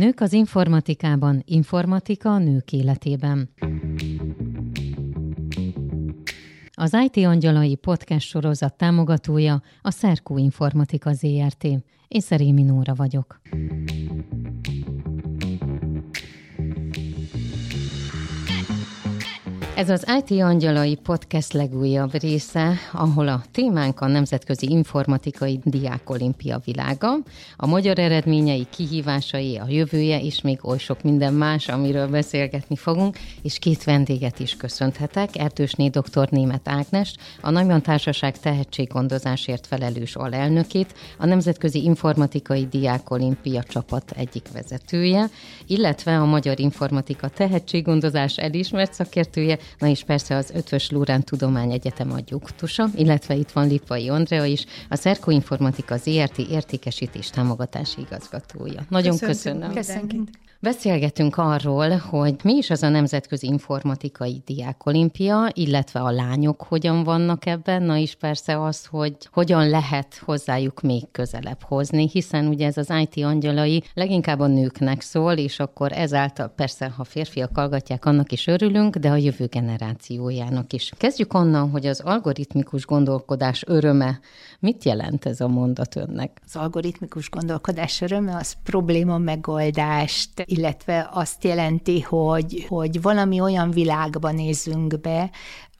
Nők az informatikában, informatika a nők életében. Az IT Angyalai podcast sorozat támogatója a Szerkó Informatika ZRT. Én Szerémi Nóra vagyok. Ez az IT Angyalai podcast legújabb része, ahol a témánk a Nemzetközi Informatikai Diákolimpia világa, a magyar eredményei, kihívásai, a jövője, és még oly sok minden más, amiről beszélgetni fogunk, és két vendéget is köszönhetek, Erdősné dr. Német Ágnes, a Nagyban Társaság tehetséggondozásért felelős alelnökét, a Nemzetközi Informatikai Diákolimpia csapat egyik vezetője, illetve a Magyar Informatika Tehetséggondozás elismert szakértője, Na és persze az Ötvös Lórán Tudományegyetem adjuktusa, illetve itt van Lipai Andrea is, a Szerko Informatika ZRT értékesítés támogatási igazgatója. Nagyon köszönöm. Köszönöm. Beszélgetünk arról, hogy mi is az a Nemzetközi Informatikai Diákolimpia, illetve a lányok hogyan vannak ebben, na is persze az, hogy hogyan lehet hozzájuk még közelebb hozni, hiszen ugye ez az IT angyalai leginkább a nőknek szól, és akkor ezáltal persze, ha férfiak hallgatják, annak is örülünk, de a jövő generációjának is. Kezdjük onnan, hogy az algoritmikus gondolkodás öröme. Mit jelent ez a mondat önnek? Az algoritmikus gondolkodás öröme az probléma megoldást, illetve azt jelenti, hogy, hogy valami olyan világba nézünk be,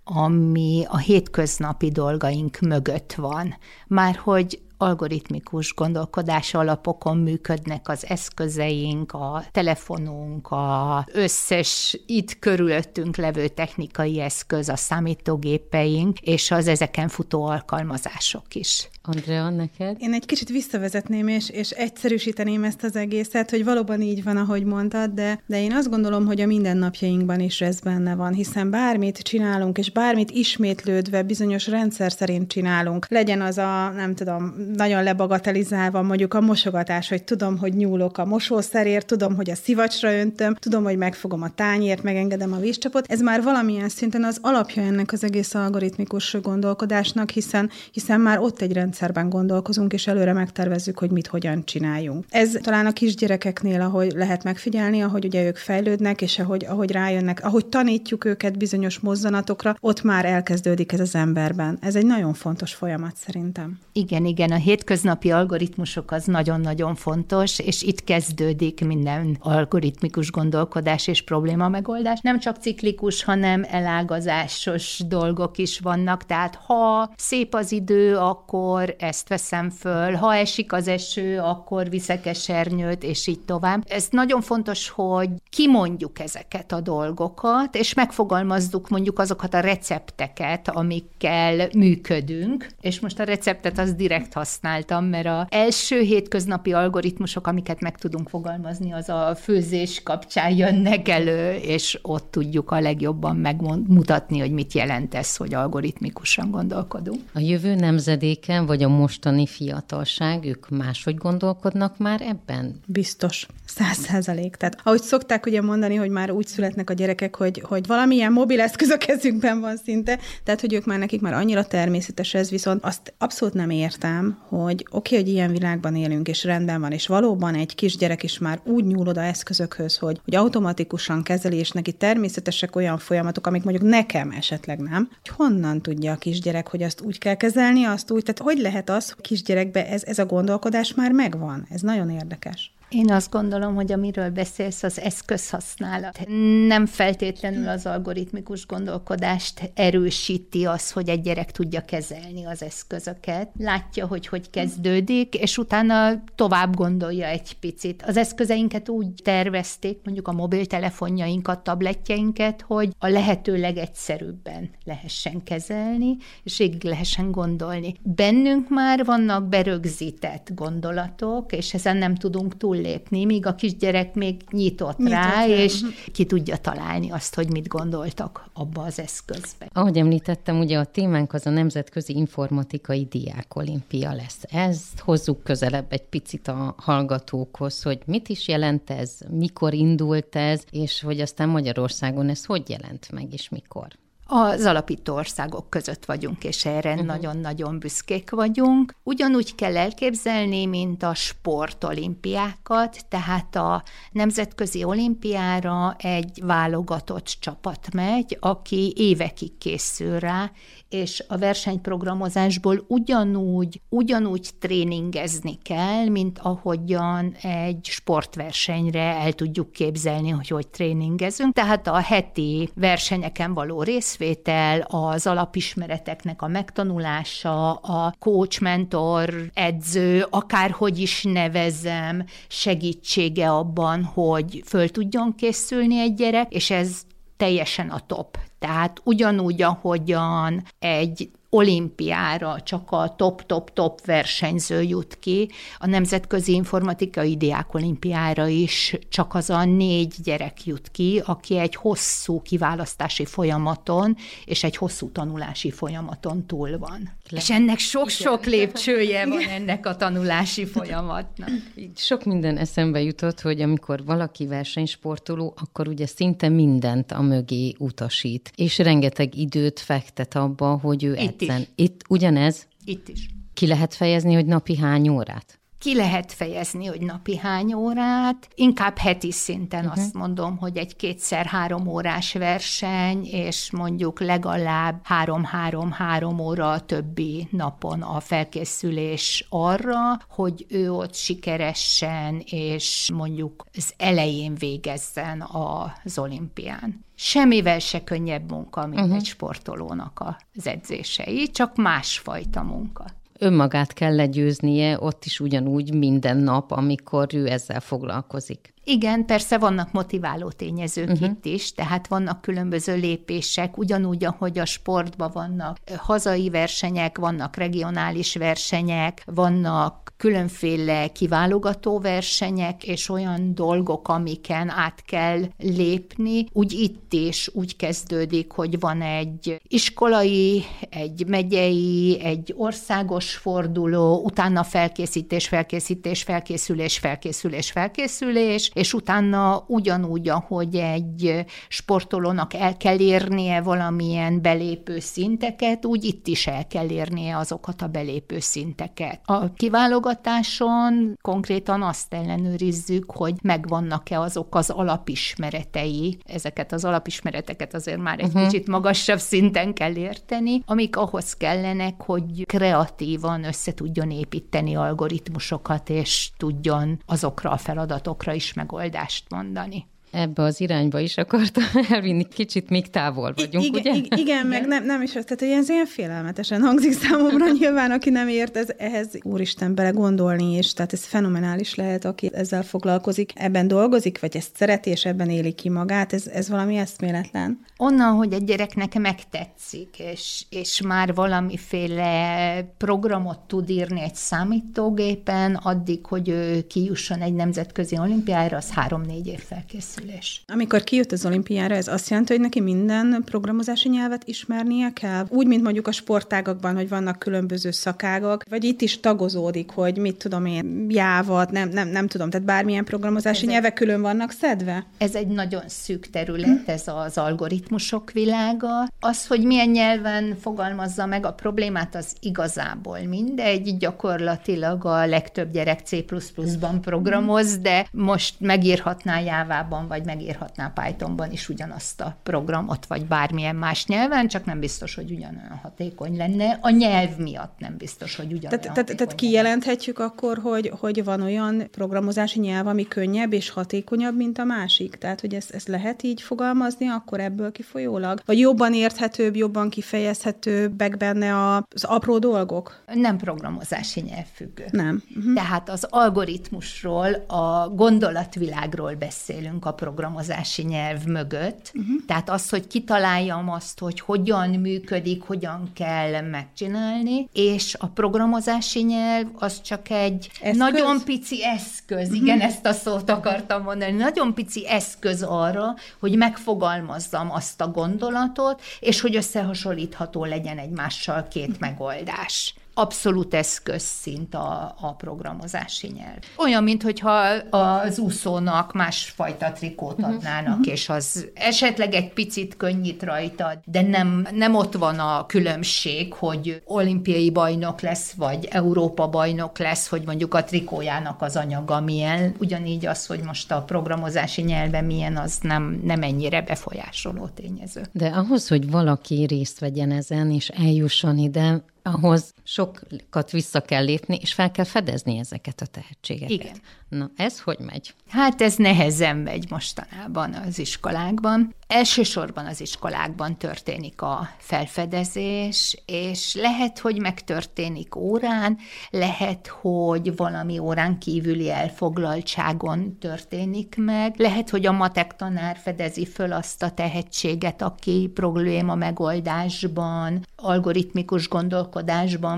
ami a hétköznapi dolgaink mögött van. Már hogy algoritmikus gondolkodás alapokon működnek az eszközeink, a telefonunk, a összes itt körülöttünk levő technikai eszköz, a számítógépeink, és az ezeken futó alkalmazások is. Andrea, neked? Én egy kicsit visszavezetném, és, és egyszerűsíteném ezt az egészet, hogy valóban így van, ahogy mondtad, de, de én azt gondolom, hogy a mindennapjainkban is ez benne van, hiszen bármit csinálunk, és bármit ismétlődve bizonyos rendszer szerint csinálunk, legyen az a, nem tudom, nagyon lebagatelizálva mondjuk a mosogatás, hogy tudom, hogy nyúlok a mosószerért, tudom, hogy a szivacsra öntöm, tudom, hogy megfogom a tányért, megengedem a vízcsapot. Ez már valamilyen szinten az alapja ennek az egész algoritmikus gondolkodásnak, hiszen, hiszen már ott egy rendszerben gondolkozunk, és előre megtervezzük, hogy mit hogyan csináljunk. Ez talán a kisgyerekeknél, ahogy lehet megfigyelni, ahogy ugye ők fejlődnek, és ahogy, ahogy rájönnek, ahogy tanítjuk őket bizonyos mozzanatokra, ott már elkezdődik ez az emberben. Ez egy nagyon fontos folyamat szerintem. Igen, igen, a hétköznapi algoritmusok az nagyon-nagyon fontos, és itt kezdődik minden algoritmikus gondolkodás és probléma megoldás. Nem csak ciklikus, hanem elágazásos dolgok is vannak, tehát ha szép az idő, akkor ezt veszem föl, ha esik az eső, akkor viszek esernyőt, és így tovább. Ez nagyon fontos, hogy kimondjuk ezeket a dolgokat, és megfogalmazzuk mondjuk azokat a recepteket, amikkel működünk, és most a receptet az direkt használtam, mert a első hétköznapi algoritmusok, amiket meg tudunk fogalmazni, az a főzés kapcsán jönnek elő, és ott tudjuk a legjobban megmutatni, hogy mit jelent ez, hogy algoritmikusan gondolkodunk. A jövő nemzedéken, vagy a mostani fiatalság, ők máshogy gondolkodnak már ebben? Biztos, száz százalék. Tehát ahogy szokták ugye mondani, hogy már úgy születnek a gyerekek, hogy, hogy valamilyen mobil eszköz a kezükben van szinte, tehát hogy ők már nekik már annyira természetes ez, viszont azt abszolút nem értem, hogy oké, okay, hogy ilyen világban élünk, és rendben van, és valóban egy kisgyerek is már úgy nyúl oda eszközökhöz, hogy, hogy automatikusan kezeli, és neki természetesek olyan folyamatok, amik mondjuk nekem esetleg nem, hogy honnan tudja a kisgyerek, hogy azt úgy kell kezelni, azt úgy, tehát hogy lehet az, hogy kisgyerekbe ez, ez a gondolkodás már megvan? Ez nagyon érdekes. Én azt gondolom, hogy amiről beszélsz, az eszközhasználat. Nem feltétlenül az algoritmikus gondolkodást erősíti az, hogy egy gyerek tudja kezelni az eszközöket. Látja, hogy hogy kezdődik, és utána tovább gondolja egy picit. Az eszközeinket úgy tervezték, mondjuk a mobiltelefonjainkat, tabletjeinket, hogy a lehető legegyszerűbben lehessen kezelni, és végig lehessen gondolni. Bennünk már vannak berögzített gondolatok, és ezen nem tudunk túl túllépni, míg a kisgyerek még nyitott, nyitott rá, rá, és ki tudja találni azt, hogy mit gondoltak abba az eszközbe. Ahogy említettem, ugye a témánk az a Nemzetközi Informatikai Diákolimpia lesz. Ezt hozzuk közelebb egy picit a hallgatókhoz, hogy mit is jelent ez, mikor indult ez, és hogy aztán Magyarországon ez hogy jelent meg, és mikor. Az alapító országok között vagyunk, és erre uh-huh. nagyon-nagyon büszkék vagyunk. Ugyanúgy kell elképzelni, mint a sportolimpiákat, tehát a nemzetközi olimpiára egy válogatott csapat megy, aki évekig készül rá, és a versenyprogramozásból ugyanúgy, ugyanúgy tréningezni kell, mint ahogyan egy sportversenyre el tudjuk képzelni, hogy hogy tréningezünk. Tehát a heti versenyeken való részvétel, az alapismereteknek a megtanulása, a coach, mentor, edző, akárhogy is nevezem, segítsége abban, hogy föl tudjon készülni egy gyerek, és ez teljesen a top. Tehát ugyanúgy, ahogyan egy olimpiára csak a top-top-top versenyző jut ki, a Nemzetközi Informatikai Diák Olimpiára is csak az a négy gyerek jut ki, aki egy hosszú kiválasztási folyamaton és egy hosszú tanulási folyamaton túl van. Le. És ennek sok-sok lépcsője van ennek a tanulási folyamatnak. Sok minden eszembe jutott, hogy amikor valaki versenysportoló, akkor ugye szinte mindent a mögé utasít, és rengeteg időt fektet abba, hogy ő Itt Itt, Itt ugyanez? Itt is. Ki lehet fejezni, hogy napi hány órát? Ki lehet fejezni, hogy napi hány órát, inkább heti szinten uh-huh. azt mondom, hogy egy kétszer-három órás verseny, és mondjuk legalább három-három-három óra a többi napon a felkészülés arra, hogy ő ott sikeresen, és mondjuk az elején végezzen az olimpián semmivel se könnyebb munka, mint uh-huh. egy sportolónak az edzései, csak másfajta munka önmagát kell legyőznie ott is ugyanúgy minden nap, amikor ő ezzel foglalkozik. Igen, persze vannak motiváló tényezők uh-huh. itt is, tehát vannak különböző lépések, ugyanúgy, ahogy a sportban vannak hazai versenyek, vannak regionális versenyek, vannak különféle kiválogató versenyek, és olyan dolgok, amiken át kell lépni. Úgy itt is úgy kezdődik, hogy van egy iskolai, egy megyei, egy országos forduló, utána felkészítés, felkészítés, felkészülés, felkészülés, felkészülés, és utána ugyanúgy, ahogy egy sportolónak el kell érnie valamilyen belépő szinteket, úgy itt is el kell érnie azokat a belépő szinteket. A kiválogatáson konkrétan azt ellenőrizzük, hogy megvannak-e azok az alapismeretei, ezeket az alapismereteket azért már egy uh-huh. kicsit magasabb szinten kell érteni, amik ahhoz kellenek, hogy kreatívan össze tudjon építeni algoritmusokat, és tudjon azokra a feladatokra is megoldást mondani ebbe az irányba is akartam elvinni, kicsit még távol vagyunk, igen, ugye? Igen, igen, meg nem, nem is, tehát hogy ez ilyen félelmetesen hangzik számomra, nyilván aki nem ért ez, ehhez úristen bele gondolni, és tehát ez fenomenális lehet, aki ezzel foglalkozik, ebben dolgozik, vagy ezt szereti, és ebben éli ki magát, ez, ez valami eszméletlen. Onnan, hogy egy gyereknek megtetszik, és, és már valamiféle programot tud írni egy számítógépen, addig, hogy ő kijusson egy nemzetközi olimpiára, az három-négy év felkészül készülés. Amikor kijött az olimpiára, ez azt jelenti, hogy neki minden programozási nyelvet ismernie kell? Úgy, mint mondjuk a sportágakban, hogy vannak különböző szakágak, vagy itt is tagozódik, hogy mit tudom én, jávat, nem, nem, nem tudom, tehát bármilyen programozási ez nyelvek egy, külön vannak szedve? Ez egy nagyon szűk terület, ez az algoritmusok világa. Az, hogy milyen nyelven fogalmazza meg a problémát, az igazából mindegy, gyakorlatilag a legtöbb gyerek C++-ban programoz, de most megírhatná jávában vagy megírhatná Pythonban is ugyanazt a programot, vagy bármilyen más nyelven, csak nem biztos, hogy ugyanolyan hatékony lenne. A nyelv miatt nem biztos, hogy ugyanolyan Tehát, tehát, tehát kijelenthetjük akkor, hogy, hogy van olyan programozási nyelv, ami könnyebb és hatékonyabb, mint a másik? Tehát, hogy ezt, ezt lehet így fogalmazni, akkor ebből kifolyólag? Vagy jobban érthetőbb, jobban kifejezhetőbbek benne az apró dolgok? Nem programozási nyelvfüggő. Nem. Uh-huh. Tehát az algoritmusról, a gondolatvilágról beszélünk, a programozási nyelv mögött. Uh-huh. Tehát az, hogy kitaláljam azt, hogy hogyan működik, hogyan kell megcsinálni, és a programozási nyelv az csak egy eszköz? nagyon pici eszköz, uh-huh. igen, ezt a szót akartam mondani, nagyon pici eszköz arra, hogy megfogalmazzam azt a gondolatot, és hogy összehasonlítható legyen egymással két megoldás abszolút eszközszint a, a programozási nyelv. Olyan, mintha az úszónak másfajta trikót mhm. adnának, uh-huh. és az esetleg egy picit könnyít rajta, de nem, nem ott van a különbség, hogy olimpiai bajnok lesz, vagy Európa bajnok lesz, hogy mondjuk a trikójának az anyaga milyen. Ugyanígy az, hogy most a programozási nyelve milyen, az nem, nem ennyire befolyásoló tényező. De ahhoz, hogy valaki részt vegyen ezen, és eljusson ide, ahhoz sokat vissza kell lépni, és fel kell fedezni ezeket a tehetségeket. Igen. Na, ez hogy megy? Hát ez nehezen megy mostanában az iskolákban. Elsősorban az iskolákban történik a felfedezés, és lehet, hogy megtörténik órán, lehet, hogy valami órán kívüli elfoglaltságon történik meg, lehet, hogy a matek tanár fedezi föl azt a tehetséget, aki probléma megoldásban, algoritmikus gondolkodásban,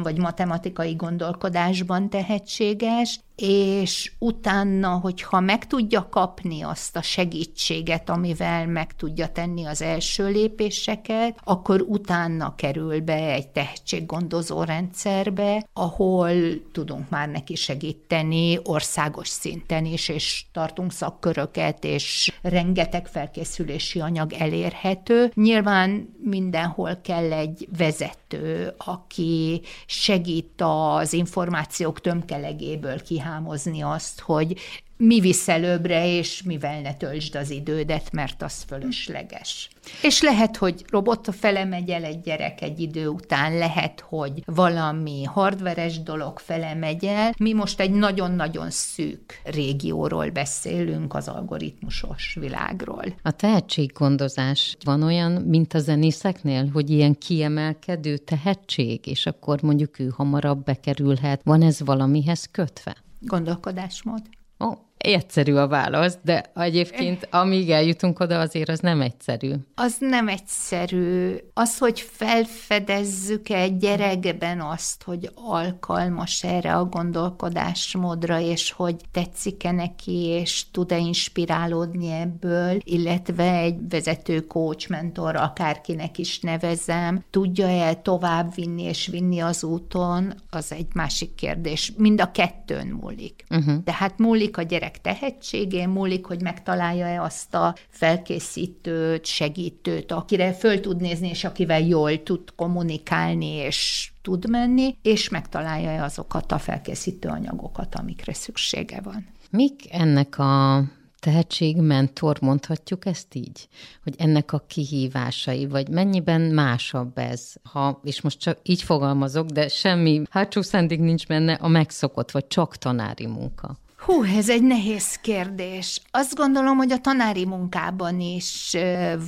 vagy matematikai gondolkodásban tehetséges, és utána, hogyha meg tudja kapni azt a segítséget, amivel meg tudja tenni az első lépéseket, akkor utána kerül be egy tehetséggondozó rendszerbe, ahol tudunk már neki segíteni országos szinten is, és tartunk szakköröket, és rengeteg felkészülési anyag elérhető. Nyilván mindenhol kell egy vezető, aki segít az információk tömkelegéből kihállni, kihámozni azt, hogy mi visz előbbre, és mivel ne töltsd az idődet, mert az fölösleges. És lehet, hogy robot fele megy el egy gyerek egy idő után, lehet, hogy valami hardveres dolog fele megy el. Mi most egy nagyon-nagyon szűk régióról beszélünk, az algoritmusos világról. A tehetséggondozás van olyan, mint a zenészeknél, hogy ilyen kiemelkedő tehetség, és akkor mondjuk ő hamarabb bekerülhet. Van ez valamihez kötve? Gondolkodásmód. Ó, egyszerű a válasz, de egyébként amíg eljutunk oda, azért az nem egyszerű. Az nem egyszerű. Az, hogy felfedezzük egy gyerekben azt, hogy alkalmas erre a gondolkodásmódra, és hogy tetszik-e neki, és tud-e inspirálódni ebből, illetve egy vezető coach, mentor, akárkinek is nevezem, tudja-e tovább vinni és vinni az úton, az egy másik kérdés. Mind a kettőn múlik. Uh-huh. Tehát múlik a gyerek gyerek tehetségén múlik, hogy megtalálja-e azt a felkészítőt, segítőt, akire föl tud nézni, és akivel jól tud kommunikálni, és tud menni, és megtalálja-e azokat a felkészítő anyagokat, amikre szüksége van. Mik ennek a tehetségmentor, mondhatjuk ezt így? Hogy ennek a kihívásai, vagy mennyiben másabb ez? Ha, és most csak így fogalmazok, de semmi hátsó szándék nincs benne, a megszokott, vagy csak tanári munka. Hú, ez egy nehéz kérdés. Azt gondolom, hogy a tanári munkában is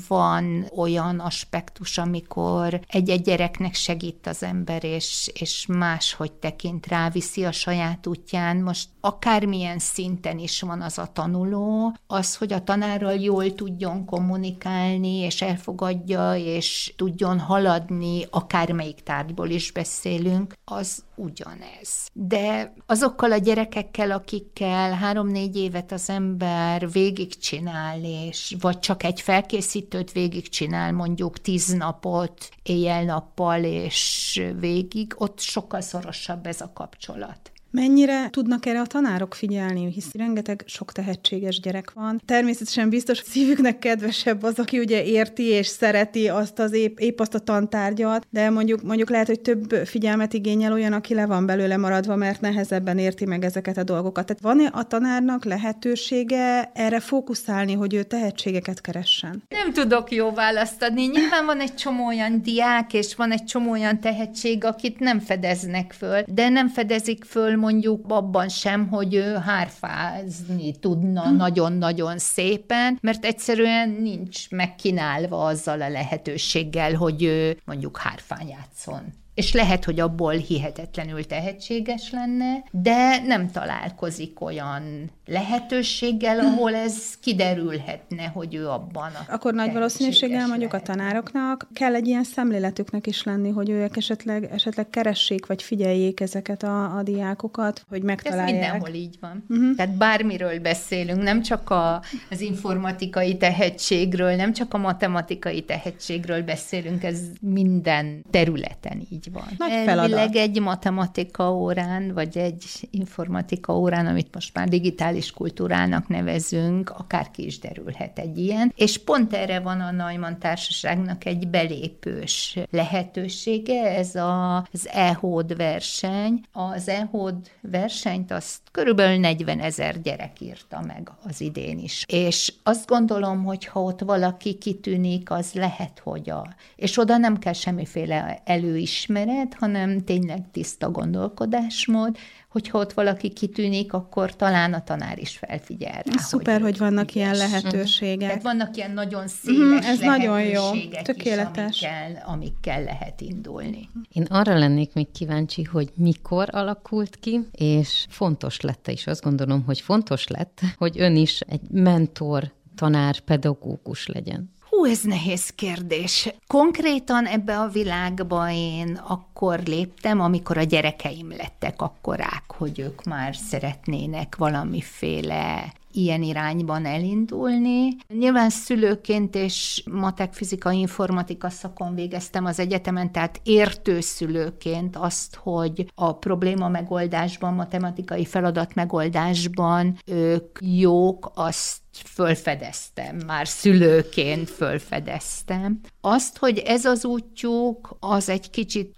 van olyan aspektus, amikor egy-egy gyereknek segít az ember, és, és máshogy tekint rá, viszi a saját útján. Most akármilyen szinten is van az a tanuló, az, hogy a tanárral jól tudjon kommunikálni, és elfogadja, és tudjon haladni, akármelyik tárgyból is beszélünk, az ugyanez. De azokkal a gyerekekkel, akikkel három-négy évet az ember végigcsinál, és vagy csak egy felkészítőt végigcsinál, mondjuk tíz napot, éjjel-nappal és végig, ott sokkal szorosabb ez a kapcsolat. Mennyire tudnak erre a tanárok figyelni, hisz rengeteg sok tehetséges gyerek van. Természetesen biztos, szívüknek kedvesebb az, aki ugye érti és szereti azt az épp, épp azt a tantárgyat, de mondjuk, mondjuk lehet, hogy több figyelmet igényel olyan, aki le van belőle maradva, mert nehezebben érti meg ezeket a dolgokat. Tehát van-e a tanárnak lehetősége erre fókuszálni, hogy ő tehetségeket keressen? Nem tudok jó választ adni. Nyilván van egy csomó olyan diák, és van egy csomó olyan tehetség, akit nem fedeznek föl, de nem fedezik föl mondjuk abban sem, hogy ő hárfázni tudna hm. nagyon-nagyon szépen, mert egyszerűen nincs megkínálva azzal a lehetőséggel, hogy ő mondjuk hárfán játszon és lehet, hogy abból hihetetlenül tehetséges lenne, de nem találkozik olyan lehetőséggel, ahol ez kiderülhetne, hogy ő abban a Akkor nagy valószínűséggel mondjuk a tanároknak kell egy ilyen szemléletüknek is lenni, hogy ők esetleg, esetleg keressék, vagy figyeljék ezeket a, a diákokat, hogy megtalálják. Ez mindenhol így van. Uh-huh. Tehát bármiről beszélünk, nem csak a, az informatikai tehetségről, nem csak a matematikai tehetségről beszélünk, ez minden területen így így van. Nagy feladat. Elvileg egy matematika órán, vagy egy informatika órán, amit most már digitális kultúrának nevezünk, akárki is derülhet egy ilyen. És pont erre van a Neumann Társaságnak egy belépős lehetősége, ez a, az EHOD verseny. Az EHOD versenyt azt körülbelül 40 ezer gyerek írta meg az idén is. És azt gondolom, hogy ha ott valaki kitűnik, az lehet, hogy a... És oda nem kell semmiféle előismeret, hanem tényleg tiszta gondolkodásmód, hogyha ott valaki kitűnik, akkor talán a tanár is felfigyel rá. Szuper, hogy, hogy vannak ilyen lehetőségek. Tehát vannak ilyen nagyon széles Mhm, ez nagyon jó. Tökéletes. Is, amikkel, amikkel lehet indulni. Én arra lennék még kíváncsi, hogy mikor alakult ki, és fontos lett is. Azt gondolom, hogy fontos lett, hogy ön is egy mentor, tanár, pedagógus legyen. Hú, ez nehéz kérdés. Konkrétan ebbe a világba én akkor léptem, amikor a gyerekeim lettek akkorák, hogy ők már szeretnének valamiféle ilyen irányban elindulni. Nyilván szülőként és matek, fizika, informatika szakon végeztem az egyetemen, tehát értő szülőként azt, hogy a probléma megoldásban, matematikai feladat megoldásban ők jók, azt fölfedeztem, már szülőként fölfedeztem. Azt, hogy ez az útjuk, az egy kicsit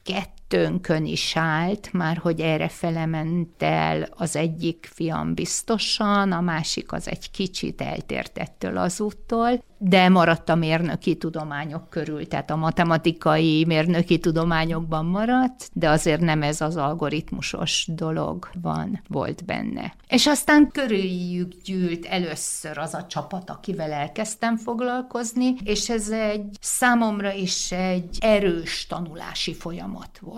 kettőnkön is állt, már hogy erre felement el az egyik fiam biztosan, a másik az egy kicsit eltért ettől az úttól, de maradt a mérnöki tudományok körül, tehát a matematikai mérnöki tudományokban maradt, de azért nem ez az algoritmusos dolog van, volt benne. És aztán körüljük gyűlt először az a csapat, akivel elkezdtem foglalkozni, és ez egy számomra is egy erős tanulási folyamat volt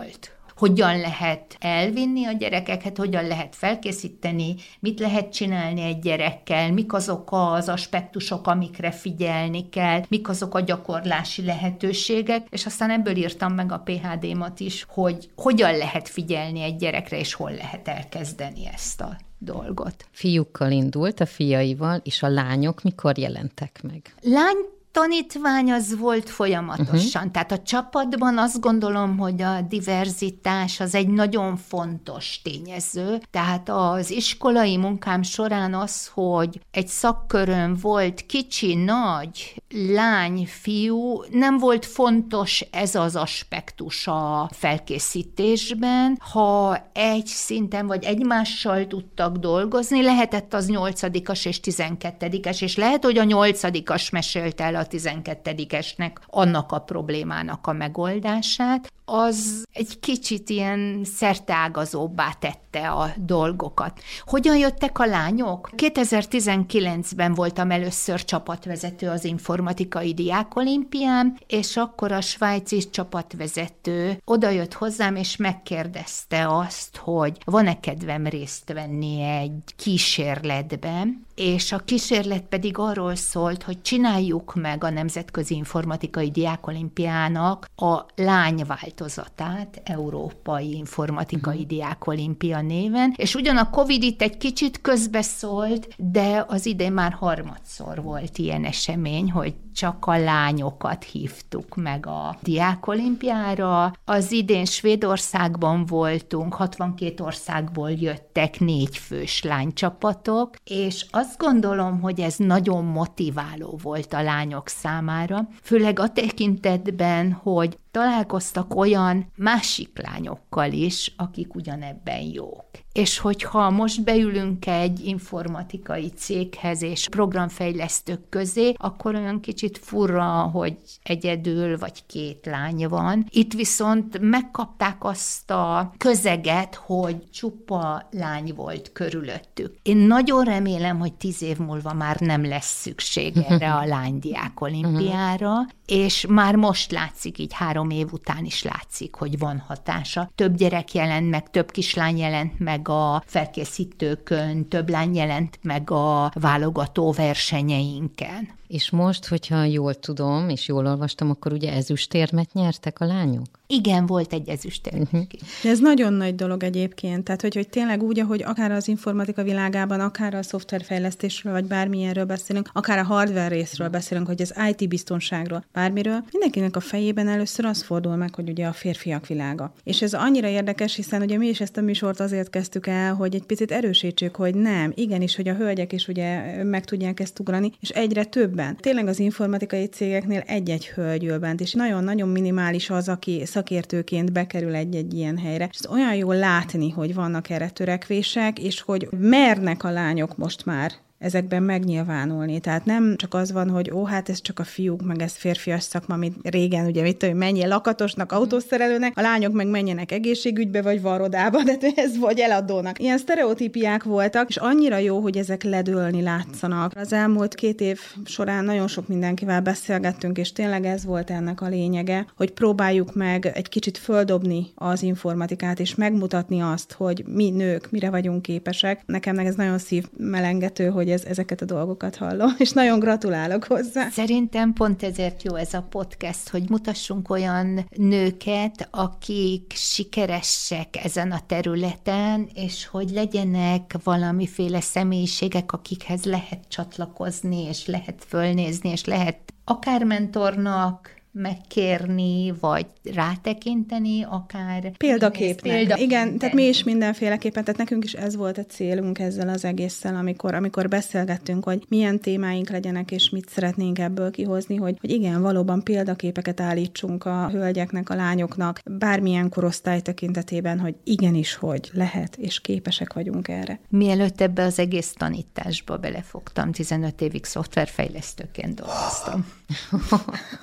hogyan lehet elvinni a gyerekeket, hogyan lehet felkészíteni, mit lehet csinálni egy gyerekkel, mik azok az aspektusok, amikre figyelni kell, mik azok a gyakorlási lehetőségek, és aztán ebből írtam meg a PHD-mat is, hogy hogyan lehet figyelni egy gyerekre, és hol lehet elkezdeni ezt a dolgot. Fiúkkal indult, a fiaival, és a lányok mikor jelentek meg? Lány tanítvány az volt folyamatosan. Uh-huh. Tehát a csapatban azt gondolom, hogy a diverzitás az egy nagyon fontos tényező. Tehát az iskolai munkám során az, hogy egy szakkörön volt kicsi, nagy, lány, fiú, nem volt fontos ez az aspektus a felkészítésben. Ha egy szinten vagy egymással tudtak dolgozni, lehetett az nyolcadikas és tizenkettedikes, és lehet, hogy a nyolcadikas mesélte el a 12-esnek annak a problémának a megoldását, az egy kicsit ilyen szerteágazóbbá tette a dolgokat. Hogyan jöttek a lányok? 2019-ben voltam először csapatvezető az informatikai diákolimpián, és akkor a svájci csapatvezető odajött hozzám, és megkérdezte azt, hogy van-e kedvem részt venni egy kísérletben, és a kísérlet pedig arról szólt, hogy csináljuk meg a Nemzetközi Informatikai Diákolimpiának a lány változatát, Európai Informatikai uh-huh. Diákolimpia néven, és ugyan a Covid itt egy kicsit közbeszólt, de az idén már harmadszor volt ilyen esemény, hogy csak a lányokat hívtuk meg a diákolimpiára. Az idén Svédországban voltunk, 62 országból jöttek négy fős lánycsapatok, és azt gondolom, hogy ez nagyon motiváló volt a lányok számára, főleg a tekintetben, hogy találkoztak olyan másik lányokkal is, akik ugyanebben jók. És hogyha most beülünk egy informatikai céghez és programfejlesztők közé, akkor olyan kicsit furra, hogy egyedül vagy két lány van. Itt viszont megkapták azt a közeget, hogy csupa lány volt körülöttük. Én nagyon remélem, hogy tíz év múlva már nem lesz szükség erre a lánydiák olimpiára, és már most látszik, így három év után is látszik, hogy van hatása. Több gyerek jelent meg, több kislány jelent meg a felkészítőkön, több lány jelent meg a válogató versenyeinken. És most, hogyha jól tudom, és jól olvastam, akkor ugye ezüstérmet nyertek a lányok? Igen, volt egy ezüstérmes uh-huh. De ez nagyon nagy dolog egyébként. Tehát, hogy, hogy tényleg úgy, ahogy akár az informatika világában, akár a szoftverfejlesztésről, vagy bármilyenről beszélünk, akár a hardware részről beszélünk, hogy az IT biztonságról, bármiről, mindenkinek a fejében először az fordul meg, hogy ugye a férfiak világa. És ez annyira érdekes, hiszen ugye mi is ezt a műsort azért kezdtük el, hogy egy picit erősítsük, hogy nem, igenis, hogy a hölgyek is ugye meg tudják ezt ugrani, és egyre többen. Tényleg az informatikai cégeknél egy-egy hölgy ül bent, és nagyon-nagyon minimális az, aki szakértőként bekerül egy-egy ilyen helyre. És ez olyan jól látni, hogy vannak erre törekvések, és hogy mernek a lányok most már ezekben megnyilvánulni. Tehát nem csak az van, hogy ó, hát ez csak a fiúk, meg ez férfias szakma, mint régen, ugye, mit tudom, menjél lakatosnak, autószerelőnek, a lányok meg menjenek egészségügybe, vagy varodába, de ez vagy eladónak. Ilyen sztereotípiák voltak, és annyira jó, hogy ezek ledőlni látszanak. Az elmúlt két év során nagyon sok mindenkivel beszélgettünk, és tényleg ez volt ennek a lényege, hogy próbáljuk meg egy kicsit földobni az informatikát, és megmutatni azt, hogy mi nők mire vagyunk képesek. Nekem ez nagyon szívmelengető, hogy hogy ez, ezeket a dolgokat hallom, és nagyon gratulálok hozzá. Szerintem pont ezért jó ez a podcast, hogy mutassunk olyan nőket, akik sikeresek ezen a területen, és hogy legyenek valamiféle személyiségek, akikhez lehet csatlakozni, és lehet fölnézni, és lehet akár mentornak, megkérni, vagy rátekinteni, akár... Példaképnek. Példa Igen, tehát mi is mindenféleképpen, tehát nekünk is ez volt a célunk ezzel az egésszel, amikor, amikor beszélgettünk, hogy milyen témáink legyenek, és mit szeretnénk ebből kihozni, hogy, hogy igen, valóban példaképeket állítsunk a hölgyeknek, a lányoknak, bármilyen korosztály tekintetében, hogy igenis, hogy lehet, és képesek vagyunk erre. Mielőtt ebbe az egész tanításba belefogtam, 15 évig szoftverfejlesztőként dolgoztam.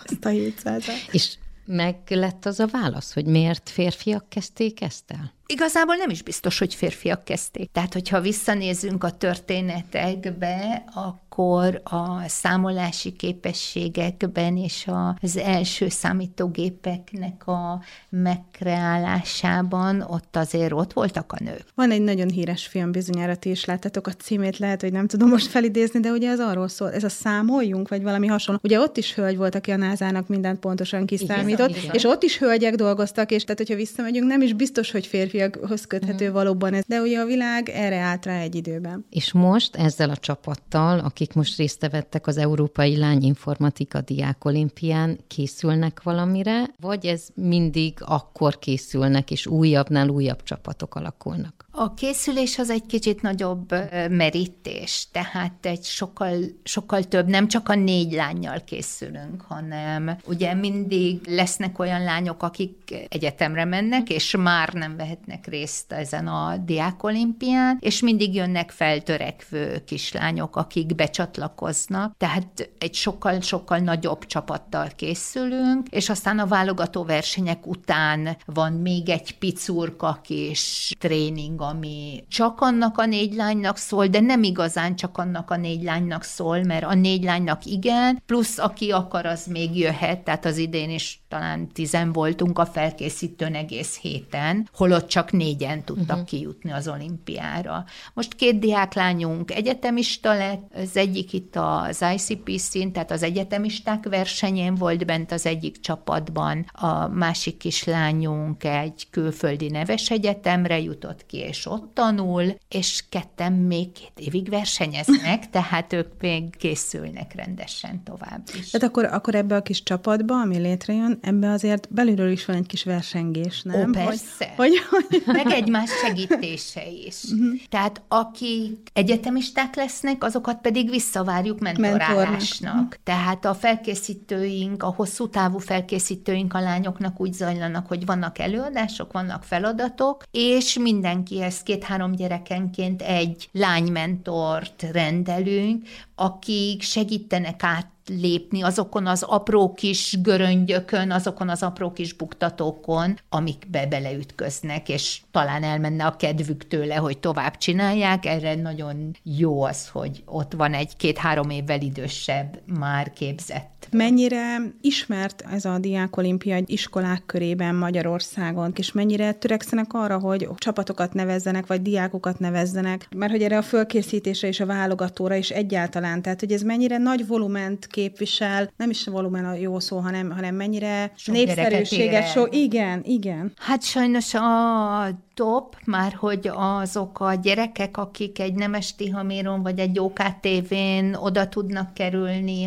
Ezt a 700 És meg lett az a válasz, hogy miért férfiak kezdték ezt el? Igazából nem is biztos, hogy férfiak kezdték. Tehát, hogyha visszanézünk a történetekbe, akkor a számolási képességekben és az első számítógépeknek a megkreálásában ott azért ott voltak a nők. Van egy nagyon híres film, bizonyára ti is láttatok a címét, lehet, hogy nem tudom most felidézni, de ugye ez arról szól, ez a számoljunk, vagy valami hasonló. Ugye ott is hölgy volt, aki a názának mindent pontosan kiszámított, igen, és ott is hölgyek dolgoztak, és tehát, hogyha visszamegyünk, nem is biztos, hogy férfi férfiakhoz köthető mm. valóban ez, de ugye a világ erre állt rá egy időben. És most ezzel a csapattal, akik most részt vettek az Európai Lányinformatika Diák Olimpián, készülnek valamire, vagy ez mindig akkor készülnek, és újabbnál újabb csapatok alakulnak? A készülés az egy kicsit nagyobb merítés, tehát egy sokkal, sokkal több, nem csak a négy lányjal készülünk, hanem ugye mindig lesznek olyan lányok, akik egyetemre mennek, és már nem vehetnek részt ezen a diákolimpián, és mindig jönnek feltörekvő kislányok, akik becsatlakoznak, tehát egy sokkal-sokkal nagyobb csapattal készülünk, és aztán a válogató versenyek után van még egy picurka kis tréning, ami csak annak a négy lánynak szól, de nem igazán csak annak a négy lánynak szól, mert a négy lánynak igen, plusz aki akar, az még jöhet, tehát az idén is talán tizen voltunk a felkészítőn egész héten, holott csak négyen tudtak uh-huh. kijutni az olimpiára. Most két diáklányunk egyetemista lett, az egyik itt az ICPC-n, tehát az egyetemisták versenyén volt bent az egyik csapatban, a másik kislányunk egy külföldi neves egyetemre jutott ki, és ott tanul, és ketten még két évig versenyeznek, tehát ők még készülnek rendesen tovább is. Tehát akkor, akkor ebbe a kis csapatba, ami létrejön, ebbe azért belülről is van egy kis versengés, nem? Ó, persze. Hogy, hogy, hogy... Meg egymás segítése is. Uh-huh. Tehát akik egyetemisták lesznek, azokat pedig visszavárjuk mentorálásnak. Uh-huh. Tehát a felkészítőink, a hosszú távú felkészítőink a lányoknak úgy zajlanak, hogy vannak előadások, vannak feladatok, és mindenki ezt két-három gyerekenként egy lánymentort rendelünk, akik segítenek át lépni azokon az apró kis göröngyökön, azokon az apró kis buktatókon, amikbe beleütköznek, és talán elmenne a kedvük tőle, hogy tovább csinálják. Erre nagyon jó az, hogy ott van egy két-három évvel idősebb, már képzett Mennyire ismert ez a diákolimpia egy iskolák körében Magyarországon, és mennyire törekszenek arra, hogy csapatokat nevezzenek, vagy diákokat nevezzenek, mert hogy erre a fölkészítésre és a válogatóra is egyáltalán, tehát hogy ez mennyire nagy volument képvisel, nem is volumen a jó szó, hanem, hanem mennyire népszerűséget. So, igen, igen. Hát sajnos a top, már hogy azok a gyerekek, akik egy Nemes Tihaméron vagy egy OKTV-n oda tudnak kerülni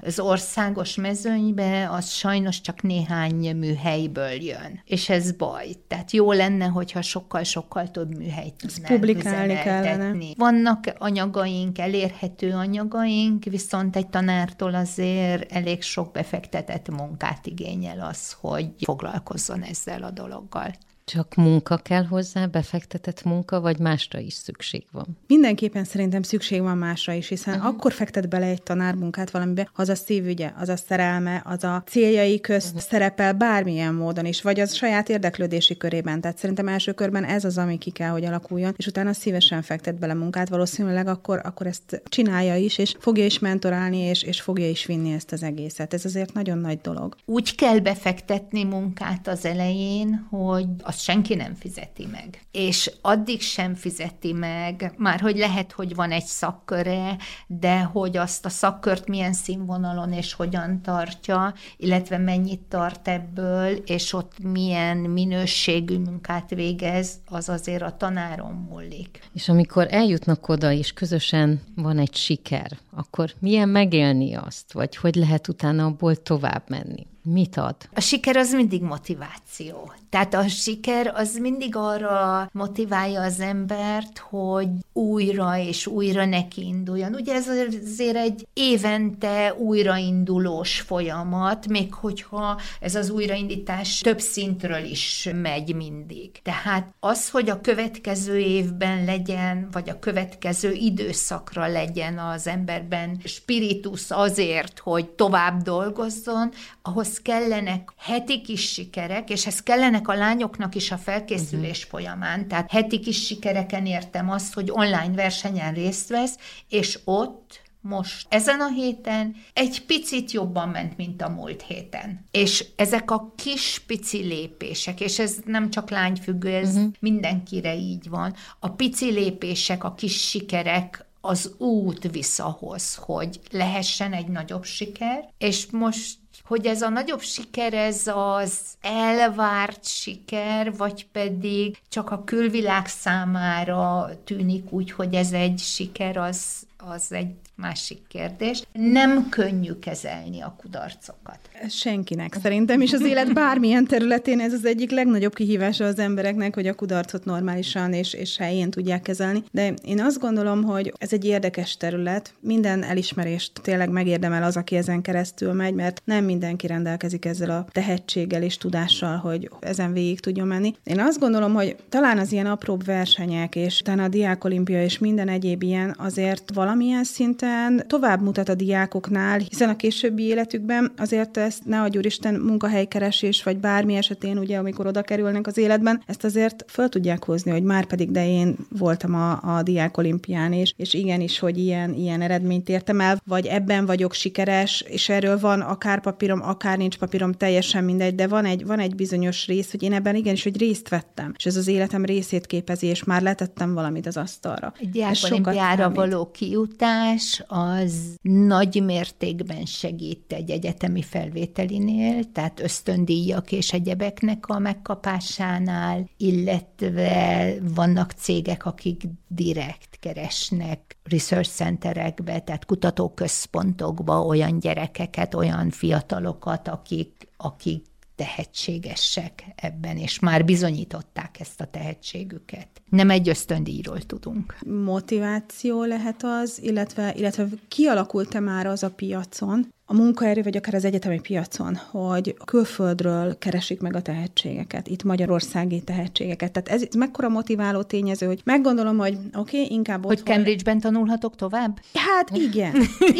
az országos mezőnybe, az sajnos csak néhány műhelyből jön. És ez baj. Tehát jó lenne, hogyha sokkal-sokkal több műhelyt tudnánk publikálni kellene. Vannak anyagaink, elérhető anyagaink, viszont egy tanártól azért elég sok befektetett munkát igényel az, hogy foglalkozzon ezzel a dologgal. Csak munka kell hozzá, befektetett munka, vagy másra is szükség van? Mindenképpen szerintem szükség van másra is, hiszen uh-huh. akkor fektet bele egy tanár munkát valamibe, az a szívügye, az a szerelme, az a céljai közt uh-huh. szerepel bármilyen módon is, vagy az saját érdeklődési körében. Tehát szerintem első körben ez az, ami ki kell, hogy alakuljon, és utána szívesen fektet bele munkát, valószínűleg akkor, akkor ezt csinálja is, és fogja is mentorálni, és, és fogja is vinni ezt az egészet. Ez azért nagyon nagy dolog. Úgy kell befektetni munkát az elején, hogy a azt senki nem fizeti meg. És addig sem fizeti meg, már hogy lehet, hogy van egy szakköre, de hogy azt a szakkört milyen színvonalon és hogyan tartja, illetve mennyit tart ebből, és ott milyen minőségű munkát végez, az azért a tanáron múlik. És amikor eljutnak oda, és közösen van egy siker, akkor milyen megélni azt, vagy hogy lehet utána abból tovább menni? Mit ad? A siker az mindig motiváció. Tehát a siker az mindig arra motiválja az embert, hogy újra és újra neki induljon. Ugye ez azért egy évente újraindulós folyamat, még hogyha ez az újraindítás több szintről is megy mindig. Tehát az, hogy a következő évben legyen, vagy a következő időszakra legyen az emberben spiritus azért, hogy tovább dolgozzon, ahhoz kellenek heti kis sikerek, és ez kellenek a lányoknak is a felkészülés uh-huh. folyamán. Tehát heti kis sikereken értem azt, hogy online versenyen részt vesz, és ott most ezen a héten egy picit jobban ment, mint a múlt héten. És ezek a kis pici lépések, és ez nem csak lányfüggő, ez uh-huh. mindenkire így van. A pici lépések, a kis sikerek az út visszahoz, hogy lehessen egy nagyobb siker, és most hogy ez a nagyobb siker, ez az elvárt siker, vagy pedig csak a külvilág számára tűnik úgy, hogy ez egy siker, az, az egy másik kérdés. Nem könnyű kezelni a kudarcokat. Senkinek szerintem, és az élet bármilyen területén ez az egyik legnagyobb kihívása az embereknek, hogy a kudarcot normálisan és, és helyén tudják kezelni. De én azt gondolom, hogy ez egy érdekes terület. Minden elismerést tényleg megérdemel az, aki ezen keresztül megy, mert nem mindenki rendelkezik ezzel a tehetséggel és tudással, hogy ezen végig tudjon menni. Én azt gondolom, hogy talán az ilyen apróbb versenyek, és utána a diákolimpia és minden egyéb ilyen azért valamilyen szinten szinten tovább mutat a diákoknál, hiszen a későbbi életükben azért ezt ne adj úristen munkahelykeresés, vagy bármi esetén, ugye, amikor oda kerülnek az életben, ezt azért föl tudják hozni, hogy már pedig, de én voltam a, a diák olimpián, és, és igenis, hogy ilyen, ilyen eredményt értem el, vagy ebben vagyok sikeres, és erről van akár papírom, akár nincs papírom, teljesen mindegy, de van egy, van egy bizonyos rész, hogy én ebben igenis, hogy részt vettem, és ez az életem részét képezi, és már letettem valamit az asztalra. Egy diákolimpiára való kijutás, az nagy mértékben segít egy egyetemi felvételinél, tehát ösztöndíjak és egyebeknek a megkapásánál, illetve vannak cégek, akik direkt keresnek research centerekbe, tehát kutatóközpontokba olyan gyerekeket, olyan fiatalokat, akik, akik tehetségesek ebben, és már bizonyították ezt a tehetségüket. Nem egy ösztöndíjról tudunk. Motiváció lehet az, illetve, illetve kialakult-e már az a piacon, a munkaerő, vagy akár az egyetemi piacon, hogy külföldről keresik meg a tehetségeket, itt magyarországi tehetségeket. Tehát ez, mekkora motiváló tényező, hogy meggondolom, hogy oké, okay, inkább Hogy otthon... Cambridge-ben tanulhatok tovább? Hát igen,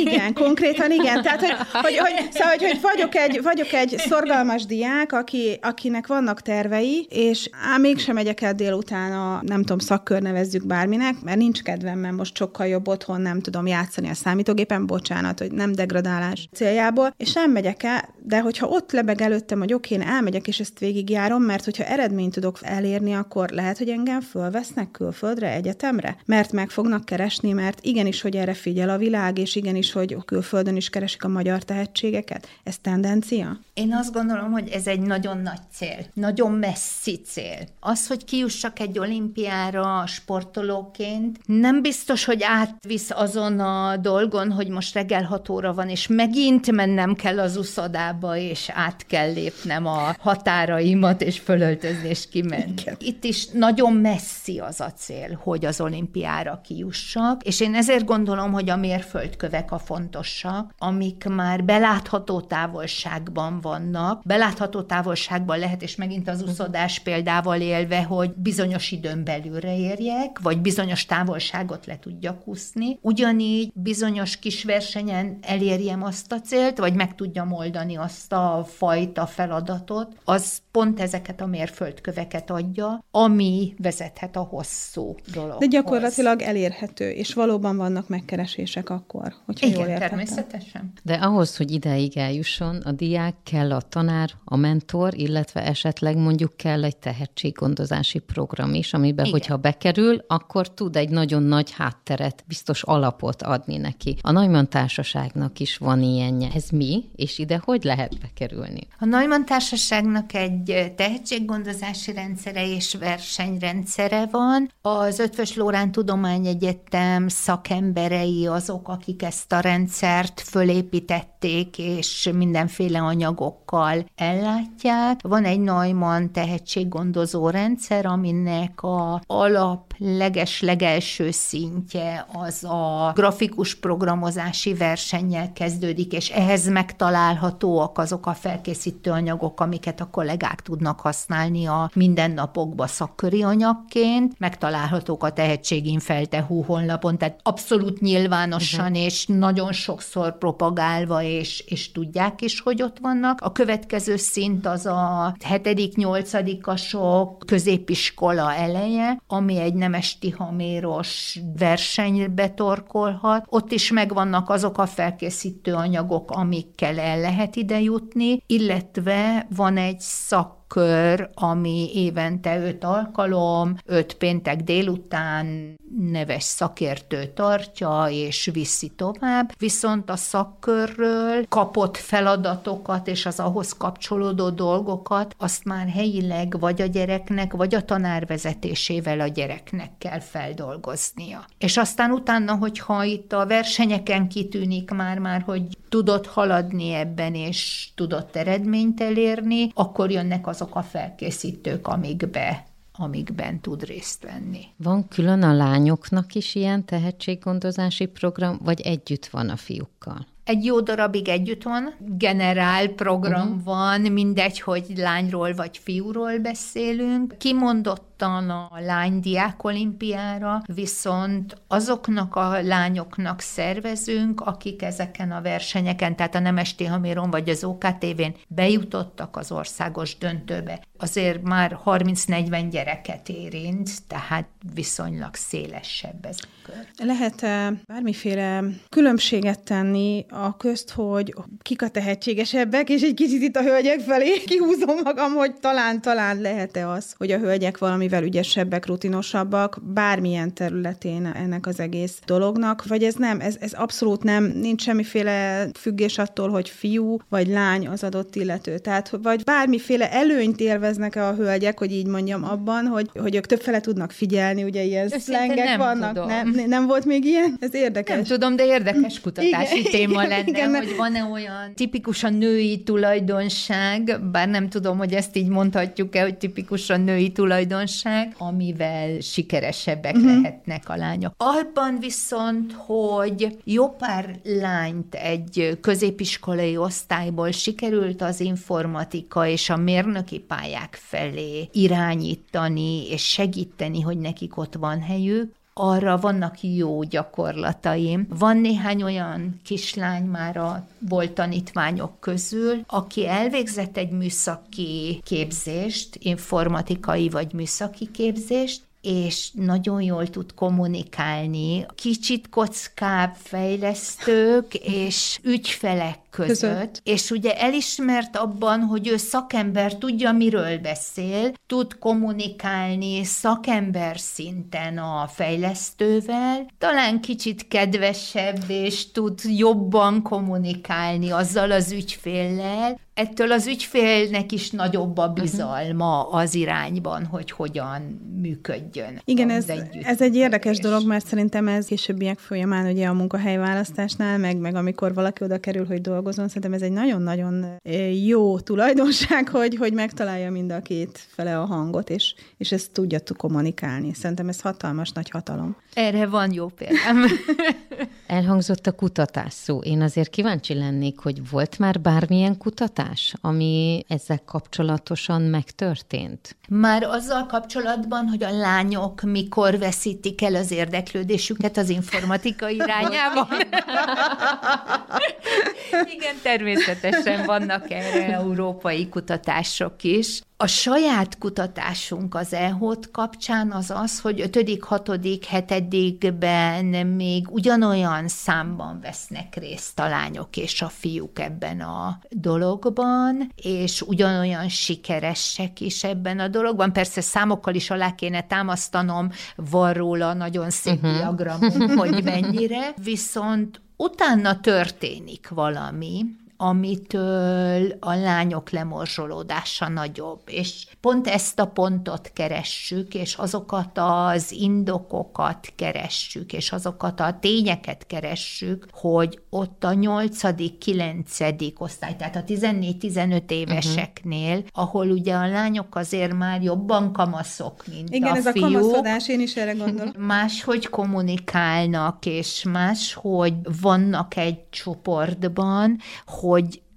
igen, konkrétan igen. Tehát, hogy, hogy, hogy, szóval, hogy, hogy vagyok, egy, vagyok egy szorgalmas diák, aki, akinek vannak tervei, és á, mégsem megyek el délután a, nem tudom, szakkör nevezzük bárminek, mert nincs kedvem, mert most sokkal jobb otthon nem tudom játszani a számítógépen, bocsánat, hogy nem degradálás céljából, és nem megyek el, de hogyha ott lebeg előttem, hogy oké, én elmegyek, és ezt végigjárom, mert hogyha eredményt tudok elérni, akkor lehet, hogy engem fölvesznek külföldre, egyetemre, mert meg fognak keresni, mert igenis, hogy erre figyel a világ, és igenis, hogy külföldön is keresik a magyar tehetségeket. Ez tendencia? Én azt gondolom, hogy ez egy nagyon nagy cél, nagyon messzi cél. Az, hogy kiussak egy olimpiára sportolóként, nem biztos, hogy átvisz azon a dolgon, hogy most reggel 6 óra van, és megint mennem kell az uszodába, és át kell lépnem a határaimat, és fölöltözni, és kimenni. Itt is nagyon messzi az a cél, hogy az olimpiára kiussak, és én ezért gondolom, hogy a mérföldkövek a fontosak, amik már belátható távolságban vannak. Belátható távolságban lehet, és megint az uszodás példával élve, hogy bizonyos időn belülre érjek, vagy bizonyos távolságot le tudjak úszni. Ugyanígy bizonyos kis versenyen elérjem azt a célt, vagy meg tudjam oldani azt a fajta feladatot, az pont ezeket a mérföldköveket adja, ami vezethet a hosszú dologhoz. De gyakorlatilag elérhető, és valóban vannak megkeresések akkor, hogyha Igen, jól értettem. természetesen. De ahhoz, hogy ideig eljusson, a diák kell a tanár, a mentor, illetve esetleg mondjuk kell egy tehetséggondozási program is, amiben, Igen. hogyha bekerül, akkor tud egy nagyon nagy hátteret, biztos alapot adni neki. A Neumann Társaságnak is van ilyenje. Ez mi, és ide hogy lehet bekerülni? A Neumann Társaságnak egy tehetséggondozási rendszere és versenyrendszere van. Az Ötvös Lórán Tudományegyetem szakemberei azok, akik ezt a rendszert fölépítették, és mindenféle anyagokkal ellátják. Van egy Neumann tehetséggondozó rendszer, aminek a alap leges-legelső szintje az a grafikus programozási versennyel kezdődik, és ehhez megtalálhatóak azok a felkészítő anyagok, amiket a kollégák tudnak használni a mindennapokba szakköri anyagként, megtalálhatók a Tehetséginfelte hú honlapon, tehát abszolút nyilvánosan uh-huh. és nagyon sokszor propagálva, és, és tudják is, hogy ott vannak. A következő szint az a hetedik, nyolcadikasok középiskola eleje, ami egy nemes tihaméros versenybe torkolhat. Ott is megvannak azok a felkészítő anyagok, amikkel el lehet ide jutni, illetve van egy szak kör, ami évente öt alkalom, öt péntek délután neves szakértő tartja, és viszi tovább, viszont a szakkörről kapott feladatokat és az ahhoz kapcsolódó dolgokat, azt már helyileg vagy a gyereknek, vagy a tanár vezetésével a gyereknek kell feldolgoznia. És aztán utána, hogyha itt a versenyeken kitűnik már-már, hogy tudott haladni ebben, és tudott eredményt elérni, akkor jönnek azok a felkészítők, amikbe amikben tud részt venni. Van külön a lányoknak is ilyen tehetséggondozási program, vagy együtt van a fiúkkal? Egy jó darabig együtt van, generál program uh-huh. van, mindegy, hogy lányról vagy fiúról beszélünk. Kimondottan a lánydiák olimpiára, viszont azoknak a lányoknak szervezünk, akik ezeken a versenyeken, tehát a Nemes Tihaméron vagy az OKTV-n bejutottak az országos döntőbe. Azért már 30-40 gyereket érint, tehát viszonylag szélesebb ez a kör. Lehet-e bármiféle különbséget tenni a közt, hogy kik a tehetségesebbek, és egy kicsit itt a hölgyek felé kihúzom magam, hogy talán-talán lehet-e az, hogy a hölgyek valamivel ügyesebbek, rutinosabbak, bármilyen területén ennek az egész dolognak, vagy ez nem, ez, ez abszolút nem, nincs semmiféle függés attól, hogy fiú vagy lány az adott illető. Tehát, vagy bármiféle előnyt élveznek-e a hölgyek, hogy így mondjam abban, hogy, hogy ők többfele tudnak figyelni, ugye ilyen szlengek nem vannak. tudom. Nem, nem volt még ilyen? Ez érdekes. Nem tudom, de érdekes kutatási Igen, téma igen, lenne, igen, hogy van-e olyan tipikusan női tulajdonság, bár nem tudom, hogy ezt így mondhatjuk-e, hogy tipikusan női tulajdonság, amivel sikeresebbek uh-huh. lehetnek a lányok. Abban viszont, hogy jó pár lányt egy középiskolai osztályból sikerült az informatika és a mérnöki pályák felé irányítani és segíteni, hogy nekik ott van helyük, arra vannak jó gyakorlataim. Van néhány olyan kislány már a volt tanítványok közül, aki elvégzett egy műszaki képzést, informatikai vagy műszaki képzést, és nagyon jól tud kommunikálni. Kicsit kockább fejlesztők és ügyfelek között, között, és ugye elismert abban, hogy ő szakember, tudja, miről beszél, tud kommunikálni szakember szinten a fejlesztővel, talán kicsit kedvesebb, és tud jobban kommunikálni azzal az ügyféllel, ettől az ügyfélnek is nagyobb a bizalma az irányban, hogy hogyan működjön. Igen, ez, ez egy érdekes dolog, mert szerintem ez későbbiek folyamán ugye a munkahelyválasztásnál, meg, meg amikor valaki oda kerül, hogy dolgozon, szerintem ez egy nagyon-nagyon jó tulajdonság, hogy, hogy megtalálja mind a két fele a hangot, és, és ezt tudja kommunikálni. Szerintem ez hatalmas nagy hatalom. Erre van jó példám. Elhangzott a kutatás szó. Én azért kíváncsi lennék, hogy volt már bármilyen kutatás, ami ezzel kapcsolatosan megtörtént? Már azzal kapcsolatban, hogy a lányok mikor veszítik el az érdeklődésüket az informatika irányában. Igen, természetesen vannak erre európai kutatások is. A saját kutatásunk az EHOT kapcsán az az, hogy 5., 6., 7. még ugyanolyan számban vesznek részt a lányok és a fiúk ebben a dologban, és ugyanolyan sikeresek is ebben a dologban. Persze számokkal is alá kéne támasztanom, van róla nagyon szép uh-huh. diagramom, hogy mennyire, viszont utána történik valami, amitől a lányok lemorzsolódása nagyobb. És pont ezt a pontot keressük, és azokat az indokokat keressük, és azokat a tényeket keressük, hogy ott a nyolcadik, kilencedik osztály, tehát a 14-15 éveseknél, uh-huh. ahol ugye a lányok azért már jobban kamaszok, mint Igen, a ez fiúk. a kamaszodás, én is erre gondolom. Máshogy kommunikálnak, és máshogy vannak egy csoportban, hogy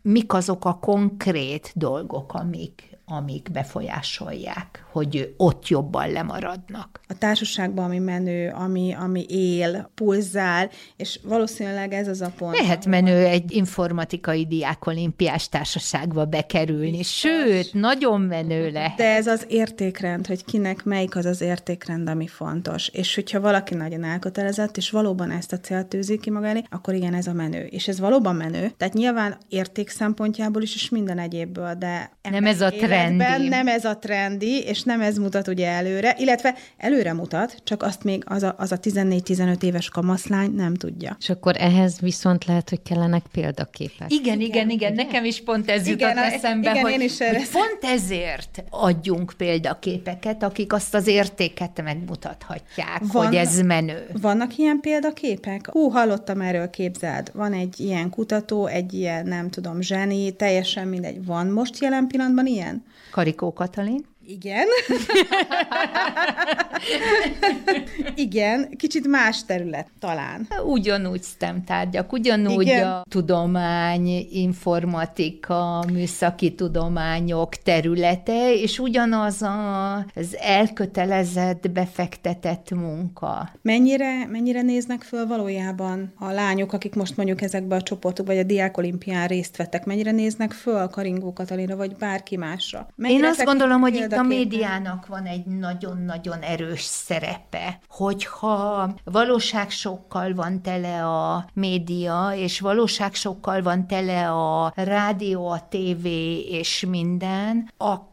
mik azok a konkrét dolgok, amik amik befolyásolják, hogy ott jobban lemaradnak. A társaságban, ami menő, ami, ami él, pulzál, és valószínűleg ez az a pont. Lehet menő egy informatikai diákolimpiás társaságba bekerülni, Biztos. sőt, nagyon menő lehet. De ez az értékrend, hogy kinek melyik az az értékrend, ami fontos. És hogyha valaki nagyon elkötelezett, és valóban ezt a célt tűzi ki maga elé, akkor igen, ez a menő. És ez valóban menő. Tehát nyilván érték szempontjából is, és minden egyébből, de nem ez a trend trendi. Nem ez a trendi, és nem ez mutat ugye előre, illetve előre mutat, csak azt még az a, az a 14-15 éves kamaszlány nem tudja. És akkor ehhez viszont lehet, hogy kellenek példaképek. Igen, igen, igen, igen. nekem is pont ez igen, jutott eszembe, igen, hogy, én is hogy pont ezért adjunk példaképeket, akik azt az értéket megmutathatják, Van, hogy ez menő. Vannak ilyen példaképek? Hú, hallottam erről, képzeld. Van egy ilyen kutató, egy ilyen, nem tudom, zseni, teljesen mindegy. Van most jelen pillanatban ilyen? Karikó Katalin. Igen. Igen, kicsit más terület talán. Ugyanúgy STEM tárgyak, ugyanúgy Igen. a tudomány, informatika, műszaki tudományok területe, és ugyanaz a, az elkötelezett, befektetett munka. Mennyire, mennyire néznek föl valójában a lányok, akik most mondjuk ezekbe a csoportok, vagy a diákolimpián részt vettek, mennyire néznek föl a Karingó Katalina, vagy bárki másra? Mennyire Én azt gondolom, hogy itt a médiának van egy nagyon-nagyon erős szerepe, hogyha valóságsokkal van tele a média, és valóságsokkal van tele a rádió, a tévé és minden, akkor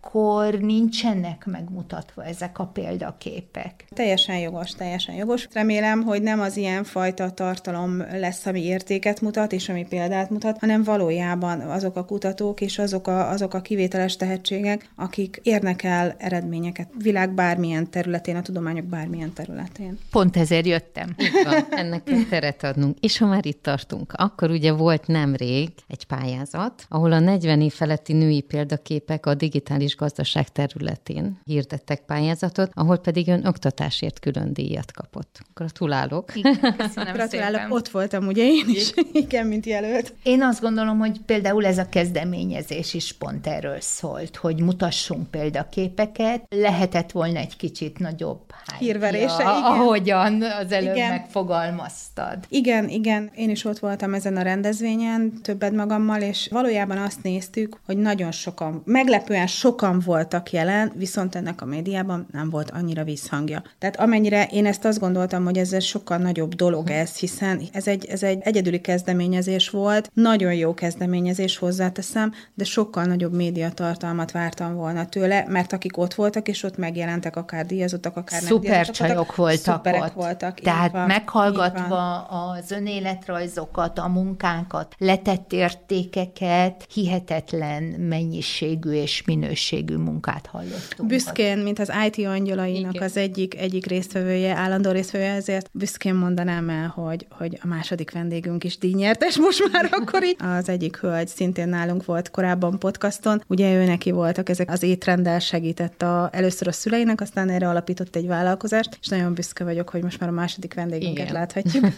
nincsenek megmutatva ezek a példaképek. Teljesen jogos, teljesen jogos. Remélem, hogy nem az ilyen fajta tartalom lesz, ami értéket mutat, és ami példát mutat, hanem valójában azok a kutatók és azok a, azok a kivételes tehetségek, akik érnek el el eredményeket világ bármilyen területén, a tudományok bármilyen területén. Pont ezért jöttem. Itt van, ennek kell teret adnunk. És ha már itt tartunk, akkor ugye volt nemrég egy pályázat, ahol a 40 év feletti női példaképek a digitális gazdaság területén hirdettek pályázatot, ahol pedig ön oktatásért külön díjat kapott. Gratulálok. Igen, Gratulálok, szépen. ott voltam ugye én is, igen, mint jelölt. Én azt gondolom, hogy például ez a kezdeményezés is pont erről szólt, hogy mutassunk példaképet képeket, lehetett volna egy kicsit nagyobb hírverése, igen. ahogyan az előbb igen. megfogalmaztad. Igen, igen, én is ott voltam ezen a rendezvényen, többet magammal, és valójában azt néztük, hogy nagyon sokan, meglepően sokan voltak jelen, viszont ennek a médiában nem volt annyira visszhangja. Tehát amennyire én ezt azt gondoltam, hogy ez egy sokkal nagyobb dolog ez, hiszen ez egy, ez egy egyedüli kezdeményezés volt, nagyon jó kezdeményezés hozzáteszem, de sokkal nagyobb médiatartalmat vártam volna tőle, mert akik ott voltak, és ott megjelentek, akár díjazottak, akár Szuper csajok voltak ott. voltak. Tehát van, meghallgatva az önéletrajzokat, a munkánkat, letett értékeket, hihetetlen mennyiségű és minőségű munkát hallottunk. Büszkén, mint az IT angyalainak Igen. az egyik, egyik résztvevője, állandó résztvevője, ezért büszkén mondanám el, hogy, hogy a második vendégünk is díjnyertes most már akkor így. Az egyik hölgy szintén nálunk volt korábban podcaston, ugye ő neki voltak ezek az étrendel segített a, először a szüleinek, aztán erre alapított egy vállalkozást, és nagyon büszke vagyok, hogy most már a második vendégünket Igen. láthatjuk.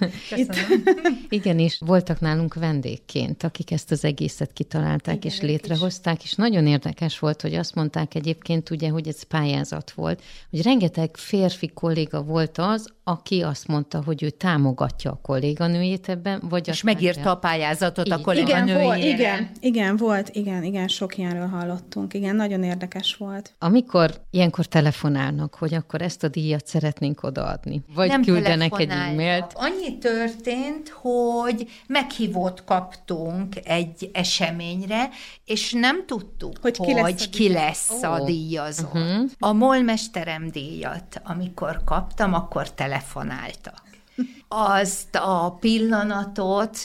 Igen, és voltak nálunk vendégként, akik ezt az egészet kitalálták Igen, és létrehozták, és nagyon érdekes volt, hogy azt mondták egyébként ugye, hogy ez pályázat volt, hogy rengeteg férfi kolléga volt az, aki azt mondta, hogy ő támogatja a kolléganőjét ebben, vagy És megírta a pályázatot Így. a kolléganőjére. Igen, volt, igen, igen, volt, igen, igen, sok ilyenről hallottunk. Igen, nagyon érdekes volt. Amikor ilyenkor telefonálnak, hogy akkor ezt a díjat szeretnénk odaadni, vagy Nem küldenek egy e-mailt. Annyi történt, hogy meghívót kaptunk egy eseményre, és nem tudtuk, hogy ki lesz, hogy a, ki lesz a díjazott. Uh-huh. A Molmesterem díjat, amikor kaptam, akkor telefonáltak. Azt a pillanatot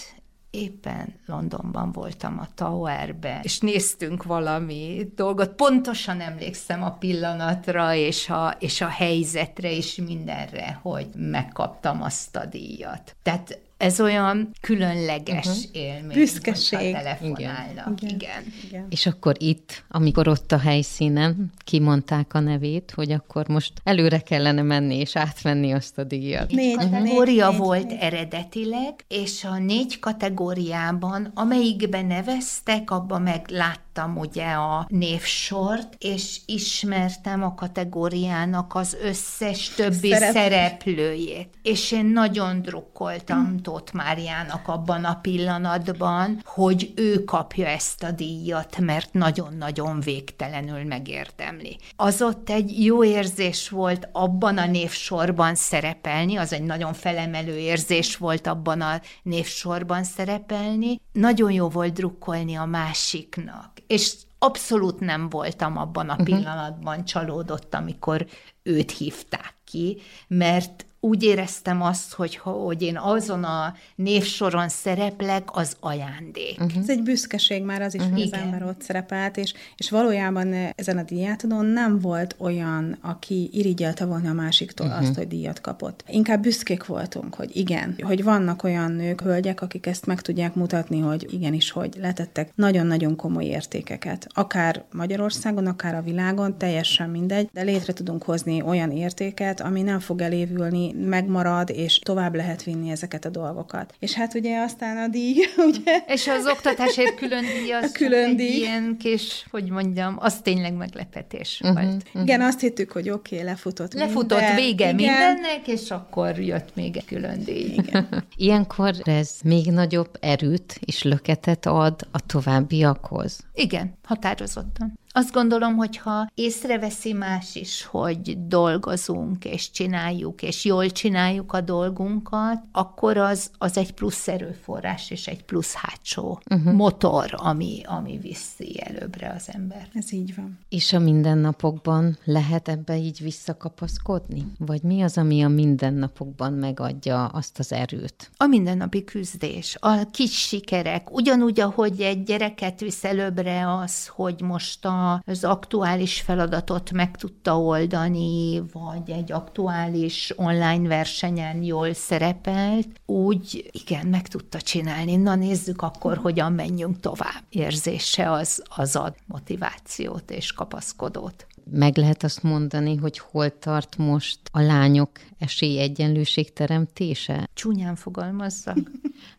éppen Londonban voltam a Towerbe, és néztünk valami dolgot. Pontosan emlékszem a pillanatra, és a, és a helyzetre, és mindenre, hogy megkaptam azt a díjat. Tehát ez olyan különleges uh-huh. élmény. Büszkeség. telefonálnak. Igen. Igen. Igen. És akkor itt, amikor ott a helyszínen kimondták a nevét, hogy akkor most előre kellene menni és átvenni azt a díjat. Négy kategória négy, volt négy. eredetileg, és a négy kategóriában, amelyikben neveztek, abban meg láttam ugye a névsort, és ismertem a kategóriának az összes többi Szerep. szereplőjét. És én nagyon drukkoltam hmm Tóth Máriának abban a pillanatban, hogy ő kapja ezt a díjat, mert nagyon-nagyon végtelenül megérdemli. Az ott egy jó érzés volt abban a névsorban szerepelni, az egy nagyon felemelő érzés volt abban a névsorban szerepelni. Nagyon jó volt drukkolni a másiknak, és abszolút nem voltam abban a mhm. pillanatban csalódott, amikor őt hívták ki, mert úgy éreztem azt, hogy, hogy én azon a névsoron szereplek, az ajándék. Uh-huh. Ez egy büszkeség már az is, uh-huh. hogy az ember ott szerepelt, és, és valójában ezen a díjátadón nem volt olyan, aki irigyelte volna a másiktól uh-huh. azt, hogy díjat kapott. Inkább büszkék voltunk, hogy igen, hogy vannak olyan nők, hölgyek, akik ezt meg tudják mutatni, hogy igenis, hogy letettek nagyon-nagyon komoly értékeket. Akár Magyarországon, akár a világon, teljesen mindegy, de létre tudunk hozni olyan értéket, ami nem fog elévülni megmarad, és tovább lehet vinni ezeket a dolgokat. És hát ugye aztán a díj, ugye? És az oktatásért külön díj, az a külön díj. ilyen kis, hogy mondjam, az tényleg meglepetés uh-huh, volt. Uh-huh. Igen, azt hittük, hogy oké, okay, lefutott Lefutott minden. vége Igen. mindennek, és akkor jött még egy külön díj. Igen. Ilyenkor ez még nagyobb erőt és löketet ad a továbbiakhoz. Igen, határozottan. Azt gondolom, hogy ha észreveszi más is, hogy dolgozunk, és csináljuk, és jól csináljuk a dolgunkat, akkor az, az egy plusz erőforrás, és egy plusz hátsó uh-huh. motor, ami, ami viszi előbbre az ember. Ez így van. És a mindennapokban lehet ebbe így visszakapaszkodni? Vagy mi az, ami a mindennapokban megadja azt az erőt? A mindennapi küzdés, a kis sikerek, ugyanúgy, ahogy egy gyereket visz előbbre az, hogy most az aktuális feladatot meg tudta oldani, vagy egy aktuális online versenyen jól szerepelt, úgy igen, meg tudta csinálni. Na nézzük akkor, hogyan menjünk tovább. Érzése az, az ad motivációt és kapaszkodót. Meg lehet azt mondani, hogy hol tart most a lányok esélyegyenlőség teremtése? Csúnyán fogalmazzak.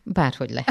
Bárhogy le.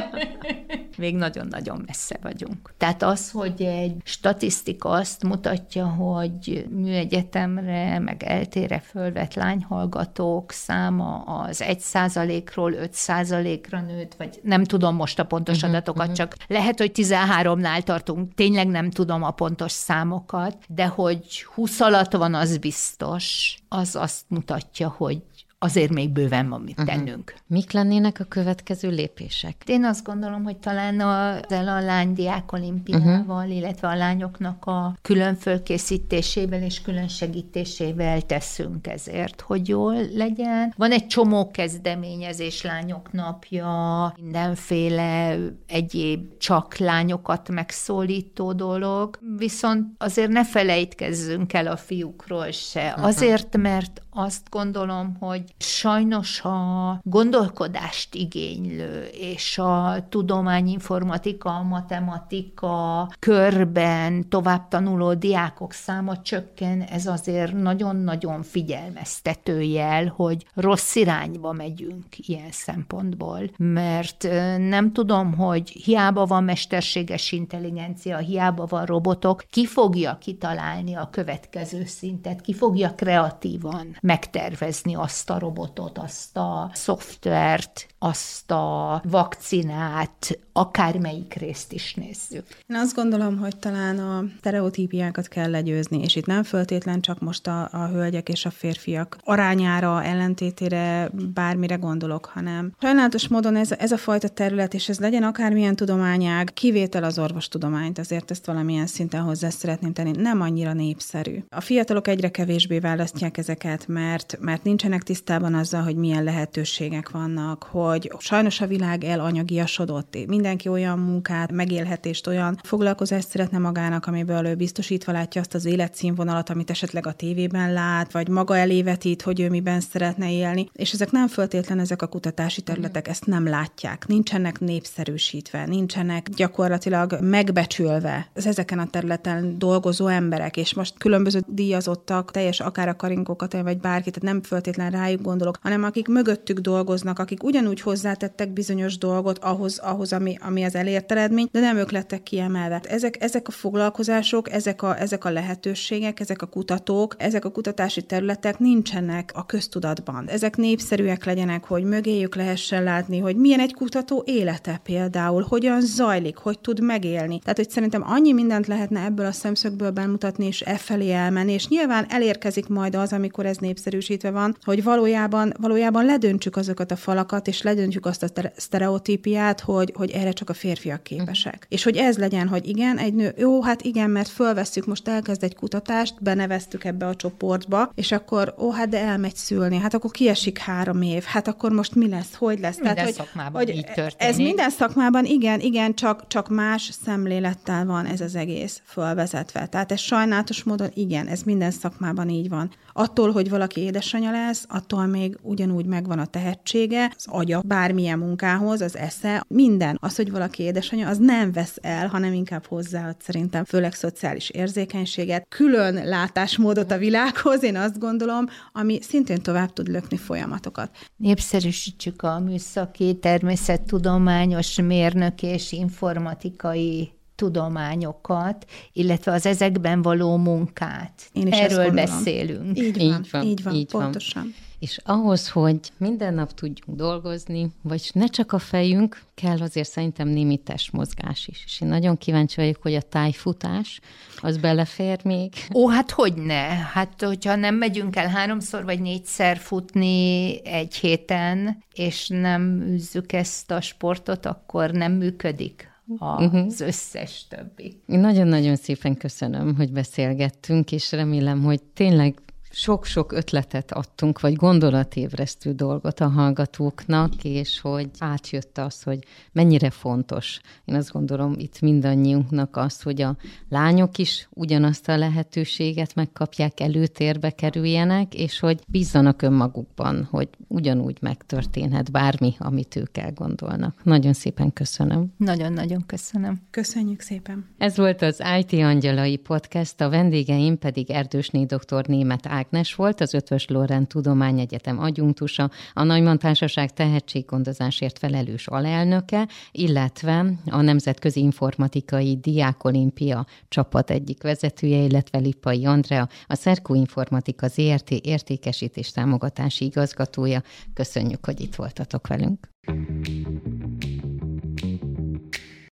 Még nagyon-nagyon messze vagyunk. Tehát az, hogy egy statisztika azt mutatja, hogy műegyetemre, meg eltére fölvett lányhallgatók száma az 1 százalékról 5 százalékra nőtt, vagy nem tudom most a pontos uh-huh, adatokat, uh-huh. csak lehet, hogy 13-nál tartunk, tényleg nem tudom a pontos számokat, de hogy 20 alatt van, az biztos, az azt mutatja, hogy azért még bőven van mit uh-huh. tennünk. Mik lennének a következő lépések? Én azt gondolom, hogy talán a, a lánydiák olimpiával, uh-huh. illetve a lányoknak a külön fölkészítésével és külön segítésével teszünk ezért, hogy jól legyen. Van egy csomó kezdeményezés, lányok napja, mindenféle egyéb csak lányokat megszólító dolog, viszont azért ne felejtkezzünk el a fiúkról se. Uh-huh. Azért, mert azt gondolom, hogy sajnos a gondolkodást igénylő és a tudományinformatika, a matematika körben tovább tanuló diákok száma csökken, ez azért nagyon-nagyon figyelmeztető jel, hogy rossz irányba megyünk ilyen szempontból, mert nem tudom, hogy hiába van mesterséges intelligencia, hiába van robotok, ki fogja kitalálni a következő szintet, ki fogja kreatívan megtervezni azt a robotot, azt a szoftvert, azt a vakcinát, akármelyik részt is nézzük. Én azt gondolom, hogy talán a stereotípiákat kell legyőzni, és itt nem föltétlen csak most a, a hölgyek és a férfiak arányára, ellentétére, bármire gondolok, hanem sajnálatos módon ez, ez a fajta terület, és ez legyen akármilyen tudományág, kivétel az orvostudományt, azért ezt valamilyen szinten hozzá szeretném tenni, nem annyira népszerű. A fiatalok egyre kevésbé választják ezeket, mert, mert nincsenek tisztában azzal, hogy milyen lehetőségek vannak, hogy sajnos a világ elanyagiasodott. Mindenki olyan munkát, megélhetést, olyan foglalkozást szeretne magának, amiből ő biztosítva látja azt az életszínvonalat, amit esetleg a tévében lát, vagy maga elévetít, hogy ő miben szeretne élni. És ezek nem föltétlen ezek a kutatási területek, ezt nem látják. Nincsenek népszerűsítve, nincsenek gyakorlatilag megbecsülve az ezeken a területen dolgozó emberek, és most különböző díjazottak, teljes akár a karinkókat, vagy bárki, tehát nem föltétlen rájuk gondolok, hanem akik mögöttük dolgoznak, akik ugyanúgy hozzátettek bizonyos dolgot ahhoz, ahhoz ami, ami az elért eredmény, de nem ők lettek kiemelve. Ezek, ezek a foglalkozások, ezek a, ezek a lehetőségek, ezek a kutatók, ezek a kutatási területek nincsenek a köztudatban. Ezek népszerűek legyenek, hogy mögéjük lehessen látni, hogy milyen egy kutató élete például, hogyan zajlik, hogy tud megélni. Tehát, hogy szerintem annyi mindent lehetne ebből a szemszögből bemutatni, és e felé elmenni, és nyilván elérkezik majd az, amikor ez népszerűsítve van, hogy valójában, valójában ledöntsük azokat a falakat, és ledöntjük azt a sztereotípiát, hogy, hogy erre csak a férfiak képesek. Mm. És hogy ez legyen, hogy igen, egy nő, jó, hát igen, mert fölveszük, most elkezd egy kutatást, beneveztük ebbe a csoportba, és akkor, ó, hát de elmegy szülni, hát akkor kiesik három év, hát akkor most mi lesz, hogy lesz? Minden Tehát, szakmában hogy, így történik. Ez minden szakmában, igen, igen, csak, csak más szemlélettel van ez az egész fölvezetve. Tehát ez sajnálatos módon, igen, ez minden szakmában így van. Attól, hogy valaki édesanyja lesz, attól még ugyanúgy megvan a tehetsége, az agya bármilyen munkához, az esze, minden. Az, hogy valaki édesanyja, az nem vesz el, hanem inkább hozzáad szerintem, főleg szociális érzékenységet, külön látásmódot a világhoz, én azt gondolom, ami szintén tovább tud lökni folyamatokat. Népszerűsítsük a műszaki, természettudományos, mérnök és informatikai tudományokat, illetve az ezekben való munkát. Én is Erről beszélünk. Így van, így van, így van így pontosan. Van. És ahhoz, hogy minden nap tudjunk dolgozni, vagy ne csak a fejünk, kell azért szerintem némi testmozgás is. És én nagyon kíváncsi vagyok, hogy a tájfutás, az belefér még? Ó, hát hogy ne? Hát, hogyha nem megyünk el háromszor vagy négyszer futni egy héten, és nem űzzük ezt a sportot, akkor nem működik az uh-huh. összes többi. Nagyon-nagyon szépen köszönöm, hogy beszélgettünk, és remélem, hogy tényleg sok-sok ötletet adtunk, vagy gondolatévresztő dolgot a hallgatóknak, és hogy átjött az, hogy mennyire fontos. Én azt gondolom itt mindannyiunknak az, hogy a lányok is ugyanazt a lehetőséget megkapják, előtérbe kerüljenek, és hogy bízzanak önmagukban, hogy ugyanúgy megtörténhet bármi, amit ők elgondolnak. Nagyon szépen köszönöm. Nagyon-nagyon köszönöm. Köszönjük szépen. Ez volt az IT Angyalai Podcast, a vendégeim pedig Erdősné dr. Német Ág Ágnes volt, az Ötvös Lorent Tudományegyetem adjunktusa, a Nagyman Társaság tehetséggondozásért felelős alelnöke, illetve a Nemzetközi Informatikai Diákolimpia csapat egyik vezetője, illetve Lippai Andrea, a Szerkó Informatika ZRT értékesítés támogatási igazgatója. Köszönjük, hogy itt voltatok velünk.